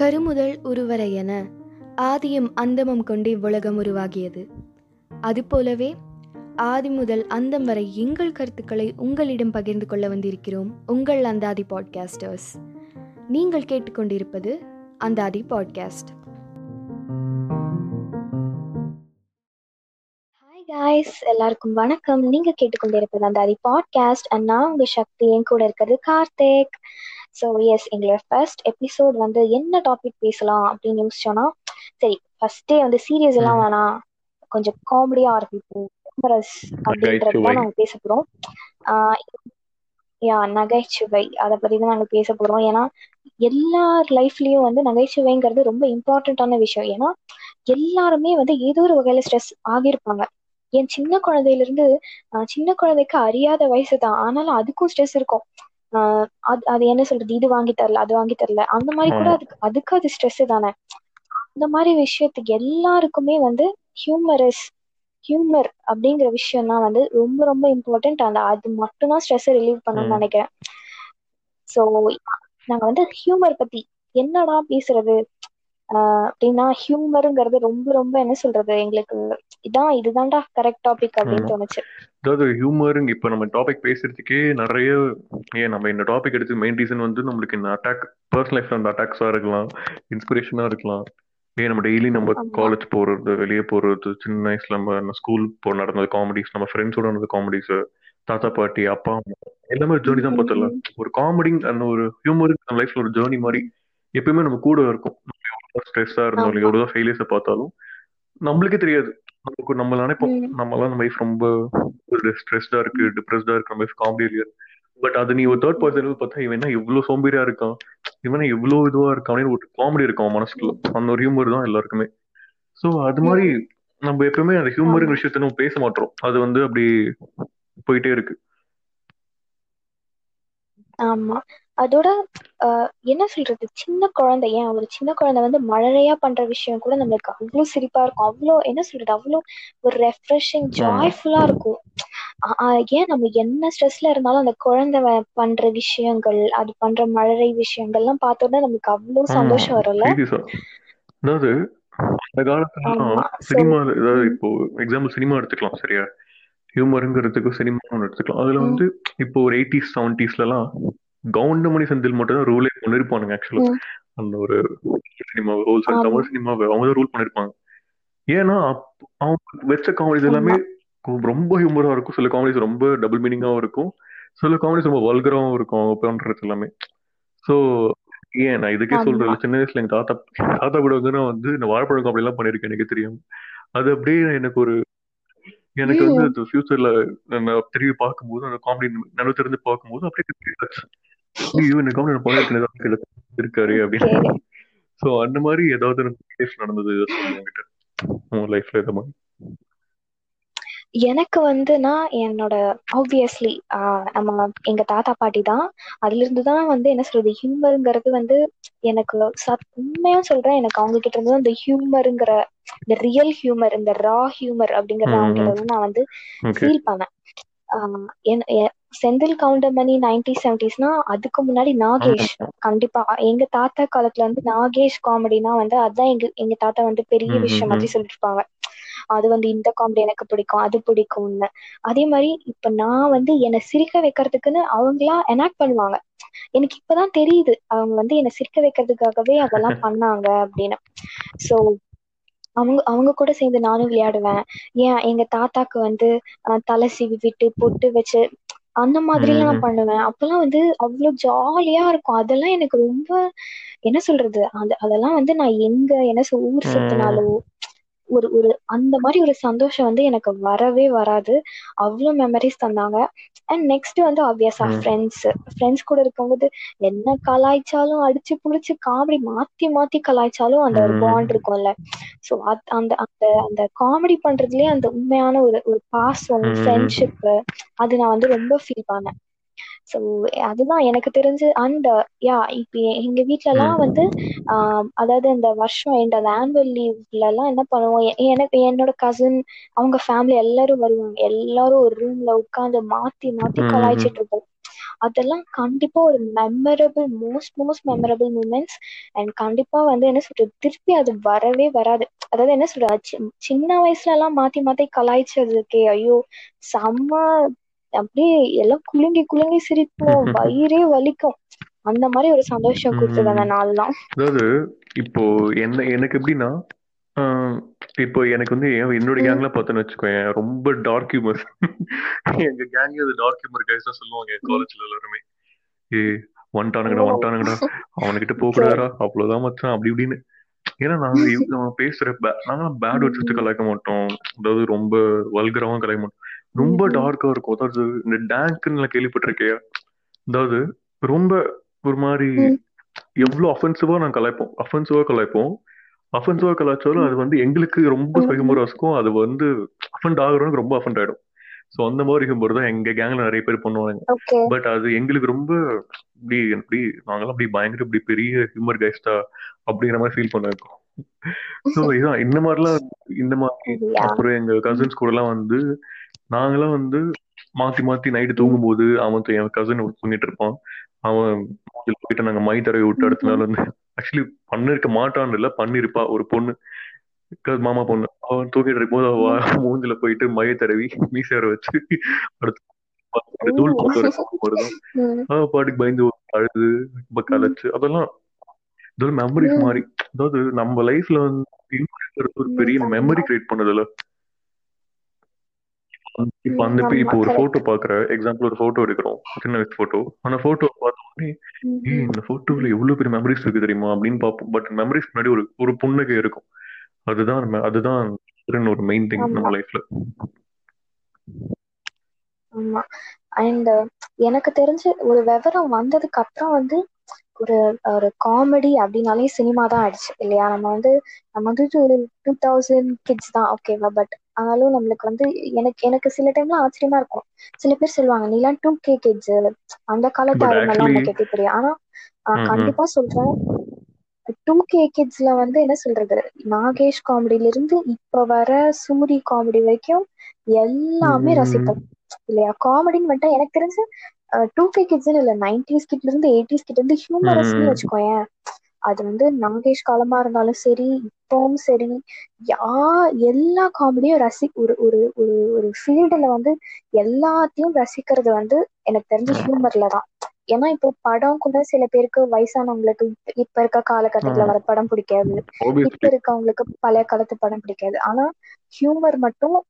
கருமுதல் உருவரை என ஆதியும் அந்தமும் கொண்டே உலகம் உருவாகியது. அதுபோலவே ஆதி முதல் அந்தம் வரை எங்கள் கருத்துக்களை உங்களிடம் பகிர்ந்து கொள்ள வந்திருக்கிறோம் உங்கள் அந்தாதி பாட்காஸ்டர்ஸ். நீங்கள் கேட்டுக்கொண்டிருப்பது அந்தாதி பாட்காஸ்ட். ஹாய் காய்ஸ் எல்லாருக்கும் வணக்கம். நீங்க கேட்டுக்கொண்டிருப்பது அந்தாதி பாட்காஸ்ட் அண்ட் நான் உங்க சக்தி என் கூட இருக்கிறது கார்த்திக். ஸோ எஸ் எங்களோட ஃபர்ஸ்ட் எபிசோட் வந்து என்ன டாபிக் பேசலாம் அப்படின்னு யோசிச்சோன்னா சரி ஃபர்ஸ்டே வந்து சீரியஸ் எல்லாம் வேணாம் கொஞ்சம் காமெடியா ஆரம்பிப்போம் அப்படின்றது தான் நாங்க பேச போறோம். யா நகைச்சுவை. அதை பத்தி தான் நாங்க பேச போறோம். ஏன்னா எல்லார் லைஃப்லயும் வந்து நகைச்சுவைங்கிறது ரொம்ப இம்பார்ட்டன்டான விஷயம். ஏன்னா எல்லாருமே வந்து ஏதோ ஒரு வகையில ஸ்ட்ரெஸ் ஆகியிருப்பாங்க. என் சின்ன குழந்தையில இருந்து சின்ன குழந்தைக்கு அறியாத வயசு தான். ஆனாலும் அதுக்கும் ஸ்ட்ரெஸ் இருக்கும். ஆஹ் அது அது என்ன சொல்றது? இது வாங்கி தரல அது வாங்கி தரல. அந்த மாதிரி கூட அதுக்கு அதுக்கு அது ஸ்ட்ரெஸ் தானே. அந்த மாதிரி விஷயத்துக்கு எல்லாருக்குமே வந்து ஹியூமரஸ் ஹியூமர் அப்படிங்கிற விஷயம் தான் வந்து ரொம்ப ரொம்ப இம்பார்ட்டன்ட் அந்த அது மட்டும்தான் ஸ்ட்ரெஸ் ரிலீவ் பண்ணணும்னு நினைக்கிறேன். ஸோ நாங்க வந்து ஹியூமர் பத்தி என்னடா பேசுறது? அப்படின்னா ஹியூமருங்கிறது ரொம்ப ரொம்ப என்ன சொல்றது? எங்களுக்கு இதான் இதுதான்டா கரெக்ட் டாபிக் அப்படின்னு தோணுச்சு. அதாவது ஹியூமருங்க இப்போ நம்ம டாபிக் பேசுறதுக்கே நிறைய ஏன் நம்ம இந்த டாபிக் எடுத்து மெயின் ரீசன் வந்து நம்மளுக்கு இந்த அட்டாக் பர்சனல் லைஃப்ல அந்த அட்டாக்ஸா இருக்கலாம் இன்ஸ்பிரேஷனா இருக்கலாம். ஏன் நம்ம டெய்லி நம்ம காலேஜ் போறது வெளியே போறது சின்ன வயசுல நம்ம ஸ்கூல் போ நடந்தது காமெடிஸ் நம்ம ஃப்ரெண்ட்ஸோட நடந்த காமெடிஸ் தாத்தா பாட்டி அப்பா அம்மா எல்லாமே ஜேர்னி தான் பார்த்தல ஒரு காமெடி அந்த ஒரு ஹியூமர் லைஃப்ல ஒரு ஜேர்னி மாதிரி எப்பயுமே நம்ம கூட இருக்கும். ஸ்ட்ரெஸ்ஸா இருந்தாலும் எவ்வளவுதான் ஃபெயிலியர்ஸை பார்த்தாலும் நம்மளுக்கே தெரியாது. நமக்கு நம்ம நினைப்போம் நம்மளாம் நம்ம லைஃப் ரொம்ப ஸ்ட்ரெஸ்டா இருக்கு டிப்ரெஸ்டா இருக்கு நம்ம காமெடி இல்லையா? பட் அது நீ ஒரு தேர்ட் பர்சன் பார்த்தா இவன் என்ன இவ்வளவு சோம்பேறியா இருக்கான்? இவன் இவ்வளவு இதுவா இருக்கான்? அப்படின்னு ஒரு காமெடி இருக்கும் மனசுக்குள்ள. அந்த ஒரு ஹியூமர் தான் எல்லாருக்குமே. சோ அது மாதிரி நம்ம எப்பவுமே அந்த ஹியூமர் விஷயத்த நம்ம பேச மாட்டோம். அது வந்து அப்படி போயிட்டே இருக்கு. ஆமா. அதோட என்ன சொல்றது? சின்ன குழந்தை. ஏன்? ஒரு சின்ன குழந்தை வந்து மழலையா பண்ற விஷயம் கூட நம்மளுக்கு அவ்வளவு சிரிப்பா இருக்கும். அவ்வளோ என்ன சொல்றது? அவ்வளோ ஒரு ரெஃப்ரெஷிங் ஜாய்ஃபுல்லா இருக்கும். ஏன் நம்ம என்ன ஸ்ட்ரெஸ்ல இருந்தாலும் அந்த குழந்தை பண்ற விஷயங்கள் அது பண்ற மழலை விஷயங்கள்லாம் பார்த்தோம்னா நமக்கு அவ்வளவு சந்தோஷம் வரும்ல? அதாவது அந்த காலத்துல சினிமா ஏதாவது இப்போ எக்ஸாம்பிள் சினிமா எடுத்துக்கலாம் சரியா? ஹியூமருங்கிறதுக்கு சினிமா ஒன்று எடுத்துக்கலாம். அதுல வந்து இப்போ ஒரு எயிட்டிஸ் செவன்டிஸ்ல எல்லாம் கவுண்டமணி செந்தில் மட்டும் தான் ரூலே பண்ணிருப்பானுங்க ஆக்சுவலா அந்த ஒரு சினிமா ஹோல்சேல் தமிழ் சினிமாவை அவங்க தான் ரூல் பண்ணிருப்பாங்க. ஏன்னா அவங்க வச்ச காமெடிஸ் எல்லாமே ரொம்ப ஹியூமரா இருக்கும். சில காமெடிஸ் ரொம்ப டபுள் மீனிங்காவும் இருக்கும். சில காமெடிஸ் ரொம்ப வல்கராவும் இருக்கும் அவங்க பண்றது எல்லாமே. ஸோ ஏன் நான் இதுக்கே சொல்றேன் சின்ன வயசுல எங்க தாத்தா தாத்தா கூட வந்து நான் வந்து இந்த வாழைப்பழம் காமெடி எல்லாம் பண்ணிருக்கேன் எனக்கு தெரியும். அது அப்படியே எனக்கு ஒரு எனக்கு வந்து ஃபியூச்சர்ல நான் திரும்பி பார்க்கும்போது அந்த காமெடி நடுவு தெரிஞ்சு பார்க்கும்போது அப்படியே ஐயோ இந்த காமெடி நான் பண்ணிருக்கேன் இருக்காரு அப்படின்னு. சோ அந்த மாதிரி ஏதாவது நடந்தது உங்ககிட்ட. உங்க லைஃப்ல எதை மாதிரி. எனக்கு வந்து நான் என்னோட ஆப்வியஸ்லி நம்ம எங்க தாத்தா பாட்டி தான். அதுல இருந்து தான் வந்து என்ன சொல்றது ஹியூமருங்கிறது வந்து எனக்கு உண்மையா சொல்றேன் எனக்கு அவங்க கிட்ட இருந்து அந்த ஹியூமருங்கிற இந்த ரியல் ஹியூமர் இந்த ரா ஹியூமர் அப்படிங்கறத அவங்க நான் வந்து ஃபீல் பண்ணேன் செந்தில் கவுண்டமணி நைன்டி செவன்டிஸ்னா அதுக்கு முன்னாடி நாகேஷ். கண்டிப்பா. எங்க தாத்தா காலத்துல வந்து நாகேஷ் காமெடினா வந்து அதுதான் எங்க எங்க தாத்தா வந்து பெரிய விஷயம் மாதிரி சொல்லிட்டு இருப்பாங்க அது வந்து இந்த காமெடி எனக்கு பிடிக்கும் அது பிடிக்கும்னு. அதே மாதிரி இப்ப நான் வந்து என்னை சிரிக்க வைக்கிறதுக்குன்னு அவங்களா எனாக்ட் பண்ணுவாங்க. எனக்கு இப்பதான் தெரியுது அவங்க வந்து என்னை சிரிக்க வைக்கிறதுக்காகவே அதெல்லாம் பண்ணாங்க அப்படின்னு. சோ அவங்க அவங்க கூட சேர்ந்து நானும் விளையாடுவேன். ஏன் எங்க தாத்தாக்கு வந்து தலை சீவி விட்டு பொட்டு வச்சு அந்த மாதிரி எல்லாம் நான் பண்ணுவேன். அப்பெல்லாம் வந்து அவ்வளவு ஜாலியா இருக்கும். அதெல்லாம் எனக்கு ரொம்ப என்ன சொல்றது? அந்த அதெல்லாம் வந்து நான் எங்க என்ன ஊர் சுத்தினாலோ ஒரு ஒரு அந்த மாதிரி ஒரு சந்தோஷம் வந்து எனக்கு வரவே வராது. அவ்வளவு மெமரிஸ் தந்தாங்க. அண்ட் நெக்ஸ்ட் வந்து ஆப்வியஸா ஃப்ரெண்ட்ஸ் ஃப்ரெண்ட்ஸ் கூட இருக்கும்போது என்ன கலாய்ச்சாலும் அடிச்சு புடிச்சு காமெடி மாத்தி மாத்தி கலாய்ச்சாலும் அந்த ஒரு பாண்ட் இருக்கும்ல. ஸோ அந்த அந்த அந்த காமெடி பண்றதுலயே அந்த உண்மையான ஒரு ஒரு பாசம் ஃப்ரெண்ட்ஷிப் அது நான் வந்து ரொம்ப ஃபீல் பண்ணேன். ஸோ அதுதான் எனக்கு தெரிஞ்சு அண்ட் யா இப்போ எங்க வீட்ல எல்லாம் வந்து அதாவது இந்த வருஷம் எண்ட் அந்த ஆனுவல் லீவ்ல எல்லாம் என்ன பண்ணுவோம் எனக்கு என்னோட கசின் அவங்க ஃபேமிலி எல்லாரும் வருவாங்க. எல்லாரும் ஒரு ரூம்ல உட்காந்து மாத்தி மாத்தி கலாய்ச்சிட்டு இருப்போம். அதெல்லாம் கண்டிப்பா ஒரு memorable most most memorable moments and கண்டிப்பா வந்து என்ன சொல்றது திருப்பி அது வரவே வராது. அதாவது என்ன சொல்றது சி- சின்ன வயசுல எல்லாம் மாத்தி மாத்தி கலாய்ச்சதுக்கே ஐயோ செம்ம அப்படியே எல்லாம் குலுங்கி குலுங்கி சிரிப்போம் வயிறே வலிக்கும். அந்த மாதிரி ஒரு சந்தோஷம் கொடுத்தது அந்த நாள்லாம் அதாவது இப்போ என்ன எனக்கு எப்படின்னா இப்போ எனக்கு வந்து என் என்னோட. கேங்ல பார்த்தோன்னு வச்சுக்கோயேன் ரொம்ப டார்க் ஹியூமர் எங்க கேங் அது டார்க் ஹியூமர் கைஸ் தான் சொல்லுவாங்க காலேஜ்ல எல்லாருமே. ஏ வந்துட்டானுங்கடா. வந்துட்டானுங்கடா. அவனுக்கிட்ட போக கூடாதா அவ்வளவுதான் மச்சான் அப்படி இப்படின்னு. ஏன்னா நாங்க நம்ம பேசுற நாங்களாம் பேட் வேர்ட்ஸ் வச்சு கலாய்க்க மாட்டோம். அதாவது ரொம்ப வல்கரமா கலாய்க்க மாட்டோம். ரொம்ப. டார்க்கா இருக்கும். அதாவது இந்த டேங்க்ன்னு கேள்விப்பட்டிருக்கேன். அதாவது ரொம்ப ஒரு மாதிரி. எவ்வளவு அஃபென்சிவா நான் கலாய்ப்போம். அஃபென்சிவா கலாய்ப்போம். அஃபென்சிவா கலாய்ச்சாலும் அது வந்து எங்களுக்கு ரொம்ப ம். ஹியூமரா இருக்கும் அது வந்து அஃபெண்ட் ஆகுறவனுக்கு ரொம்ப அஃபெண்ட் ஆயிடும். சோ அந்த மாதிரி ஹியூமர் தான் எங்க கேங்ல நிறைய பேர் பண்ணுவாங்க பட் அது எங்களுக்கு ரொம்ப இப்படி இப்படி நாங்கெல்லாம் அப்படி பயங்கர இப்படி பெரிய ஹியூமர் கைஸ்டா அப்படிங்கிற மாதிரி ஃபீல் பண்ண வைக்கும் ஸோ இதான். இந்த மாதிரிலாம் இந்த மாதிரி அப்புறம் எங்க கசின்ஸ் கூட எல்லாம் வந்து நாங்கெல்லாம் வந்து மாத்தி மாத்தி நைட்டு தூங்கும்போது அவன் என் கசின் தூங்கிட்டு இருப்பான். அவன் போயிட்டு நாங்க மை தடவை விட்டு அடுத்த நாள் வந்து ஆக்சுவலி பண்ணிருக்க மாட்டான்னு இல்ல பண்ணிருப்பா. ஒரு பொண்ணு மாமா பொண்ணு. அவன் தூங்கிட்டு இருக்கும்போது அவ மூஞ்சில போயிட்டு மைய தடவி மீசையரை வச்சு அடுத்து தூள் வருதான் பாட்டுக்கு பயந்து அழுது ரொம்ப கலைச்சு. அதெல்லாம் இது ஒரு மெமரிஸ். மாதிரி. அதாவது நம்ம லைஃப்ல வந்து ஒரு பெரிய. மெமரி கிரியேட் பண்ணுதுல இப்ப அந்த ம், இப்ப ஒரு. போட்டோ பாக்குற எக்ஸாம்பிள் ஒரு போட்டோ எடுக்கிறோம். சின்ன வயசு போட்டோ அந்த போட்டோ பார்த்த உடனே. ஏய் இந்த போட்டோல எவ்வளவு பெரிய மெமரிஸ் இருக்கு தெரியுமா? அப்படின்னு பார்ப்போம். பட் மெமரிஸ் முன்னாடி ஒரு ஒரு புன்னகை இருக்கும். அதுதான் அதுதான் ஒரு மெயின் திங் நம்ம. லைஃப்ல ஆமா. அண்ட் எனக்கு தெரிஞ்சு ஒரு விவரம் வந்ததுக்கு அப்புறம் வந்து ஒரு ஒரு காமெடி அப்படின்னாலே சினிமா தான் ஆயிடுச்சு இல்லையா? நம்ம வந்து நம்ம வந்து ஒரு டூ தௌசண்ட் கிட்ஸ் தான் ஓகேவா பட் ஆனாலும் நம்மளுக்கு வந்து எனக்கு எனக்கு சில டைம்ல ஆச்சரியமா இருக்கும். சில பேர் சொல்லுவாங்க நீலாம் டூ கே கிட்ஸ் அந்த காலத்து ஆளுங்கெல்லாம் உனக்கு எப்படி தெரியும் ஆனா. கண்டிப்பா சொல்றேன். டூ கே கிட்ஸ்ல வந்து என்ன சொல்றது? நாகேஷ் காமெடியில இருந்து இப்ப வர சூரி காமெடி வரைக்கும் எல்லாமே. ரசிப்போம். இல்லையா? காமெடின்னு வந்துட்டா எனக்கு தெரிஞ்சு டூ கே கிட்ஸ்னு இல்ல நைன்டிஸ் கிட்ல இருந்து எயிட்டிஸ் கிட்ட இருந்து ஹியூமரஸ்னு ம். வச்சுக்கோயேன். அது வந்து நாகேஷ் காலமா இருந்தாலும் சரி இப்பவும் சரி. யா எல்லா காமெடியும் ரசி ஒரு ஒரு ஒரு ஒரு ஃபீல்டுல வந்து எல்லாத்தையும் ரசிக்கிறது வந்து எனக்கு தெரிஞ்ச ஹியூமர்ல தான். ஏன்னா இப்போ படம் கூட சில பேருக்கு வயசானவங்களுக்கு இப்ப- இருக்க காலகட்டத்துல. வர படம் பிடிக்காது. இப்ப. இருக்கவங்களுக்கு பழைய காலத்து படம் பிடிக்காது. ஆனா ஹியூமர் மட்டும்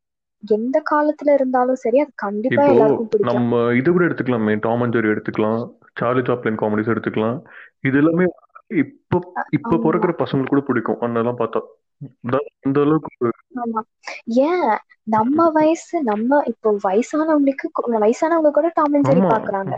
எந்த காலத்துல இருந்தாலும் சரி அது கண்டிப்பா எல்லாருக்கும் பிடிக்கும். நம்ம இது கூட எடுத்துக்கலாமே. டாம் அண்ட் ஜெரி எடுத்துக்கலாம். சார்லி சாப்ளின் காமெடிஸ் எடுத்துக்கலாம். இது எல்லாமே இப்போ இப்போ. பிறக்கிற பசங்களுக்கு கூட பிடிக்கும். அதெல்லாம் பார்த்தா. அந்த அளவுக்கு ஏன்? நம்ம வயசு நம்ம இப்போ வயசானவங்களுக்கு வயசானவங்க கூட டாம் அண்ட் ஜெரி. பாக்குறாங்க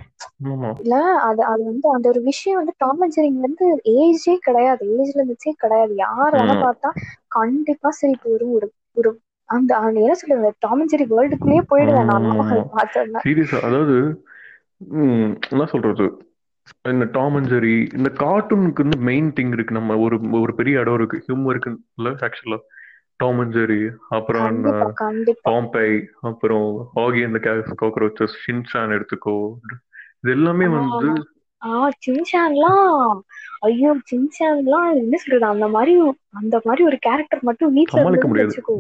இல்ல அது அது வந்து அந்த ஒரு விஷயம் வந்து டாம் அண்ட் ஜெரி வந்து ஏஜே கிடையாது. ஏஜ் லிமிட்ஸே கிடையாது. யார் வேணா. பார்த்தா கண்டிப்பா சிரிப்பு வரும் ஒரு ஒரு அந்த அந்த என்ன சொல்றது? டாம் அண்ட் ஜெரி வேர்ல்டுக்குள்ளேயே போயிடுவேன் நான் பார்த்தோன்னா. சீரியஸா அதாவது என்ன சொல்றது? இந்த டாம் அண்ட் ஜெரி இந்த கார்ட்டூனுக்கு வந்து மெயின் திங் இருக்கு. நம்ம ஒரு ஒரு பெரிய இடம் இருக்கு. இல்ல ஆக்சுவலா டாம் அண்ட் ஜெரி அப்புறம் பாம்பை அப்புறம் ஹாகி அந்த காக்ரோச்சஸ் ஷின்சான் எடுத்துக்கோ. இது எல்லாமே வந்து ஆஹ் சின்சான்லாம். ஐயோ சின்சான்லாம் என்ன சொல்றது? அந்த மாதிரி அந்த மாதிரி ஒரு கேரக்டர் மட்டும் வீட்ல. வச்சுக்கோ.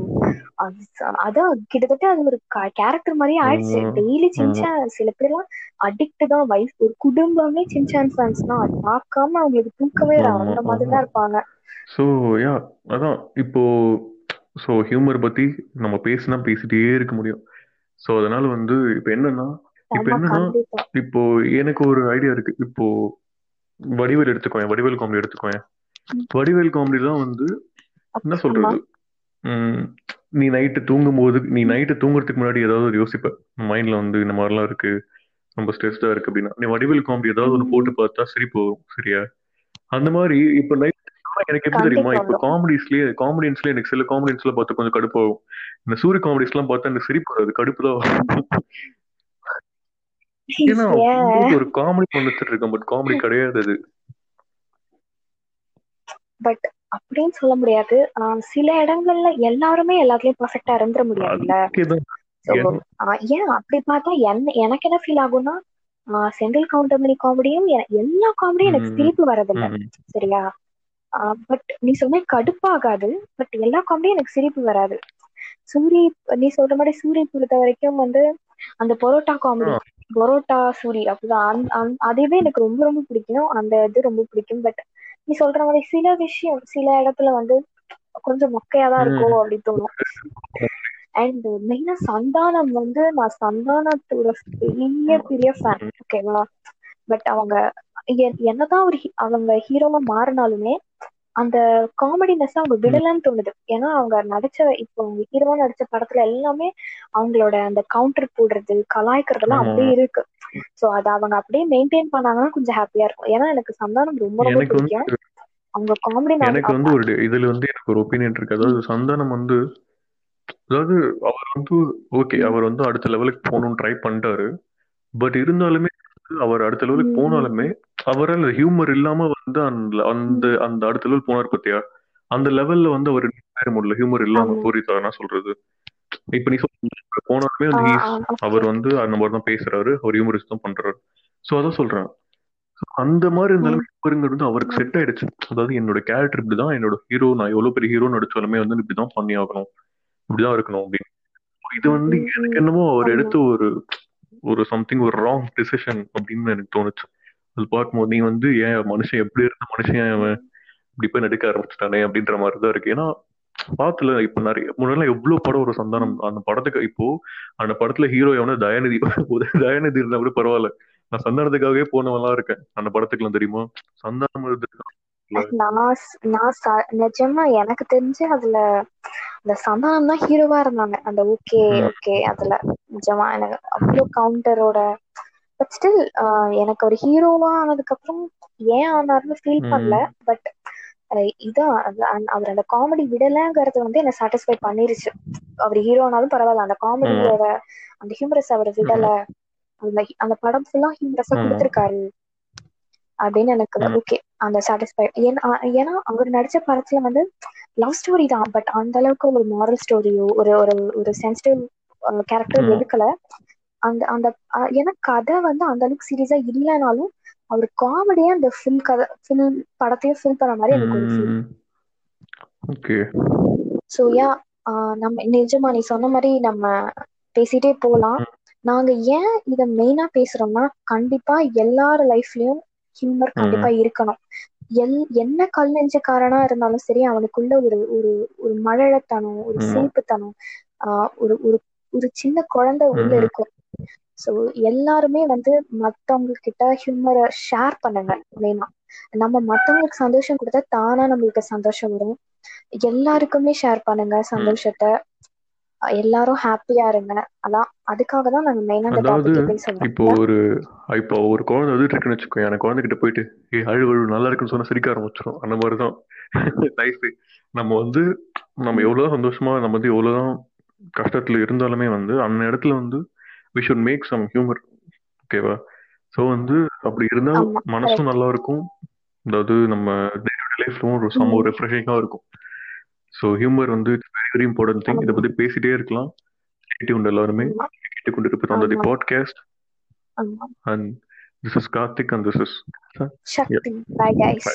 அது ச- அதான் கிட்டத்தட்ட அது ஒரு கேரக்டர் மாதிரியே ஆயிடுச்சு. டெய்லி சின்சான் சில பேர்லாம் அடிக்ட் தான். வயசு ஒரு குடும்பமே சின்சான் ஃபேன்ஸ் தான். அது பார்க்காம அவங்களுக்கு தூக்கமே அந்த மாதிரி. தான் இருப்பாங்க. ஸோ யா அதான். இப்போ ஸோ ஹியூமர் பத்தி நம்ம பேசினா பேசிட்டே இருக்க முடியும். ஸோ அதனால வந்து இப்போ என்னன்னா இப்போ என்னன்னா இப்போ எனக்கு ஒரு ஐடியா இருக்கு. இப்போ வடிவேல் எடுத்துக்கோயேன் வடிவேல் காமெடி எடுத்துக்கோயேன். வடிவேல் காமெடி தான் வந்து என்ன சொல்றது? நீ நைட்டு தூங்கும் போது நீ நைட்டு தூங்குறதுக்கு முன்னாடி ஏதாவது ஒரு யோசிப்ப. மைண்ட்ல வந்து இந்த மாதிரிலாம் இருக்கு. ரொம்ப ஸ்ட்ரெஸ்டா இருக்கு அப்படின்னா. நீ வடிவேல் காமெடி ஏதாவது ஒன்று போட்டு பார்த்தா சிரிப்பு வரும் சரியா? அந்த மாதிரி இப்போ நைட் எனக்கு எப்படி தெரியுமா? இப்போ. காமெடிஸ்லயே காமெடியன்ஸ்லயே எனக்கு சில காமெடியன்ஸ்ல பார்த்து கொஞ்சம் கடுப்பாகும். இந்த சூரிய காமெடிஸ் எல்லாம் பார்த்தா எனக்கு சிரிப்பு வராது கடுப்பு தான். ஏன்னா ஒரு காமெடி பண்ணிட்டு இருக்கேன் பட் காமெடி கிடையாது அது. பட் அப்படின்னு சொல்ல முடியாது. சில இடங்கள்ல எல்லாருமே எல்லாத்துலயும் பர்ஃபெக்டா இருந்துட முடியாதுல்ல? ஏன்? அப்படி பார்த்தா என்ன எனக்கு என்ன ஃபீல் ஆகும்னா செந்தில் கவுண்டமணி காமெடியும் எல்லா காமெடியும் எனக்கு ம். சிரிப்பு வரதில்ல. சரியா? பட் நீ சொன்ன கடுப்பாகாது பட் எல்லா காமெடியும் எனக்கு சிரிப்பு வராது. சூரி நீ சொல்ற மாதிரி சூரி பொறுத்த வரைக்கும் வந்து அந்த பரோட்டா காமெடி. பரோட்டா சூரி அப்படிதான். அந்த- அதுவே எனக்கு ரொம்ப ரொம்ப பிடிக்கும். அந்த இது ரொம்ப பிடிக்கும். பட் நீ சொல்ற மாதிரி சில விஷயம் சில இடத்துல வந்து கொஞ்சம் மொக்கையாதான் இருக்கும் அப்படி தோணும். அண்ட் மெயினா சந்தானம் வந்து நான் சந்தானத்தோட பெரிய பெரிய ஃபேன் ஓகேவா பட் அவங்க என்னதான் ஒரு அவங்க ஹீரோவா மாறினாலுமே அந்த காமெடினஸ் அவங்க விடலன்னு தோணுது. ஏன்னா அவங்க நடிச்ச இப்போ அவங்க ஹீரோவா நடிச்ச படத்துல எல்லாமே அவங்களோட அந்த கவுண்டர் போடுறது கலாய்க்கிறதெல்லாம். அப்படியே இருக்கு. சோ அதை அவங்க அப்படியே மெயின்டைன் பண்ணாங்கன்னா கொஞ்சம் ஹாப்பியா இருக்கும். ஏன்னா எனக்கு சந்தானம் ரொம்ப ரொம்ப பிடிக்கும். அவங்க காமெடி எனக்கு வந்து ஒரு இதுல வந்து எனக்கு ஒரு ஒப்பீனியன் இருக்கு. அதாவது சந்தானம் வந்து அதாவது அவர் வந்து ஓகே. அவர் வந்து அடுத்த லெவலுக்கு போகணும்னு ட்ரை பண்ணிட்டாரு. பட் இருந்தாலுமே அவர் அடுத்த லெவலுக்கு ம். போனாலுமே அவரால் ஹியூமர் இல்லாம வந்து அந்த அந்த அந்த அடுத்த லெவல் போனார் பத்தியா? அந்த லெவல்ல வந்து அவர் வேற முடியல ஹியூமர் இல்லாம. புரியுதா நான் சொல்றது. இப்ப நீ சொல்ற போனாலுமே வந்து. அவர் வந்து அந்த மாதிரி தான் பேசுறாரு அவர் ஹியூமரிஸ்ட் தான் பண்றாரு. சோ அதான் சொல்றேன். அந்த மாதிரி இருந்தாலும் ஹியூமருங்கிறது அவருக்கு செட் ஆயிடுச்சு. அதாவது என்னோட கேரக்டர் இப்படிதான் என்னோட ஹீரோ நான் எவ்வளவு பெரிய ஹீரோ நடிச்சாலுமே வந்து இப்படிதான் பண்ணி ஆகணும் இப்படிதான் இருக்கணும் அப்படின்னு. இது வந்து எனக்கு என்னமோ அவர். எடுத்த ஒரு ஒரு சம்திங் ஒரு ராங் டிசிஷன் அப்படின்னு எனக்கு தோணுச்சு. அது பார்க்கும்போது நீ வந்து ஏன் மனுஷன் எப்படி இருந்த மனுஷன் அவன் இப்படி போய் நடிக்க ஆரம்பிச்சுட்டானே அப்படின்ற மாதிரி தான் இருக்கு. ஏன்னா பாத்துல இப்ப நிறைய முன்னாடி எவ்வளவு படம் ஒரு சந்தானம். அந்த படத்துக்கு இப்போ அந்த படத்துல ஹீரோ எவனா தயாநிதி தயாநிதி இருந்தா கூட பரவாயில்ல. நான் சந்தானத்துக்காகவே போனவன்லாம் இருக்கேன். அந்த படத்துக்குலாம் தெரியுமா? சந்தானம் நிஜமா எனக்கு தெரிஞ்சு அதுல இந்த சந்தானம் தான் ஹீரோவா இருந்தாங்க. அந்த ஓகே. ஓகே அதுல. நிஜமா எனக்கு அவ்வளவு கவுண்டரோட பட் ஸ்டில் எனக்கு ஒரு ஹீரோவா ஆனதுக்கு அப்புறம் ஏன் ஆனாருன்னு ஃபீல். பண்ணல. பட் இதான் அவர் அந்த காமெடி விடலைங்கிறது வந்து என்ன சாட்டிஸ்ஃபை பண்ணிருச்சு. அவர் ஹீரோனாலும் பரவாயில்ல அந்த காமெடியோட அந்த ஹியூமரஸ் அவர் விடல. அந்த அந்த படம் ஃபுல்லா ஹியூமரஸா. கொடுத்துருக்காரு. அப்படின்னு எனக்கு. ஓகே அந்த சாட்டிஸ்ஃபை ஏன்னா அவர் நடிச்ச படத்துல வந்து லவ் ஸ்டோரி தான். பட் அந்த அளவுக்கு ஒரு மாரல் ஸ்டோரியோ ஒரு ஒரு ஒரு சென்சிட்டிவ் கேரக்டர் ம். எடுக்கல. அந்த அந்த ஏன்னா கதை வந்து அந்த அளவுக்கு சீரியஸா இல்லைனாலும் அவர் காமெடியா அந்த ஃபுல் கதை ஃபுல் படத்தையும் ஃபில் பண்ண மாதிரி எனக்கு ஒரு ஃபீல் ஓகே. ஸோ யா நம்ம நிஜமா நீ சொன்ன மாதிரி நம்ம பேசிட்டே போலாம். நாங்க ஏன் இத மெயினா பேசுறோம்னா கண்டிப்பா எல்லார் லைஃப்லயும் ஹியூமர் கண்டிப்பா இருக்கணும். எல் என்ன கல் நெஞ்சக்காரனா இருந்தாலும் சரி அவனுக்குள்ள ஒரு ஒரு ஒரு மழலைத்தனம் ஒரு. சிரிப்புத்தனம் ஆஹ் ஒரு ஒரு ஒரு சின்ன குழந்தை உள்ள. இருக்கும். ஸோ எல்லாருமே வந்து மத்தவங்க கிட்ட ஹியூமரை ஷேர் பண்ணுங்க மெயினா நம்ம மத்தவங்களுக்கு சந்தோஷம் கொடுத்தா தானா நம்மளுக்கு சந்தோஷம் வரும். எல்லாருக்குமே ஷேர் பண்ணுங்க சந்தோஷத்தை. எல்லாரும் ஹாப்பியா இருங்க. அதான் அதுக்காக தான் நாங்க மெயினா அதாவது இப்போ ஒரு இப்போ ஒரு குழந்தை வந்து இருக்குன்னு வச்சுக்கோ எனக்கு குழந்தைகிட்ட போயிட்டு ஏ அழு அழு நல்லா இருக்குன்னு சொன்னா சிரிக்க ஆரம்பிச்சிடும் அந்த மாதிரிதான். லைஃப் நம்ம வந்து நம்ம எவ்வளவு சந்தோஷமா நம்ம வந்து எவ்வளவுதான் கஷ்டத்துல இருந்தாலுமே வந்து அந்த இடத்துல வந்து we should make some humour ஓகேவா ஸோ வந்து அப்படி இருந்தால் மனசும் நல்லா இருக்கும். அதாவது நம்ம லைஃப்லும் ஒரு சம் ஒரு ரெஃப்ரெஷிங்காக இருக்கும். ஸோ ஹியூமர் வந்து வெரி வெரி இம்பார்ட்டன்ட் திங் இதை பத்தி பேசிட்டே இருக்கலாம். கேட்டு எல்லாருமே. ஆமா, கேட்டுக்கொண்டிருப்பது அந்த the. Podcast and this is Karthik and this is Shakti bye guys.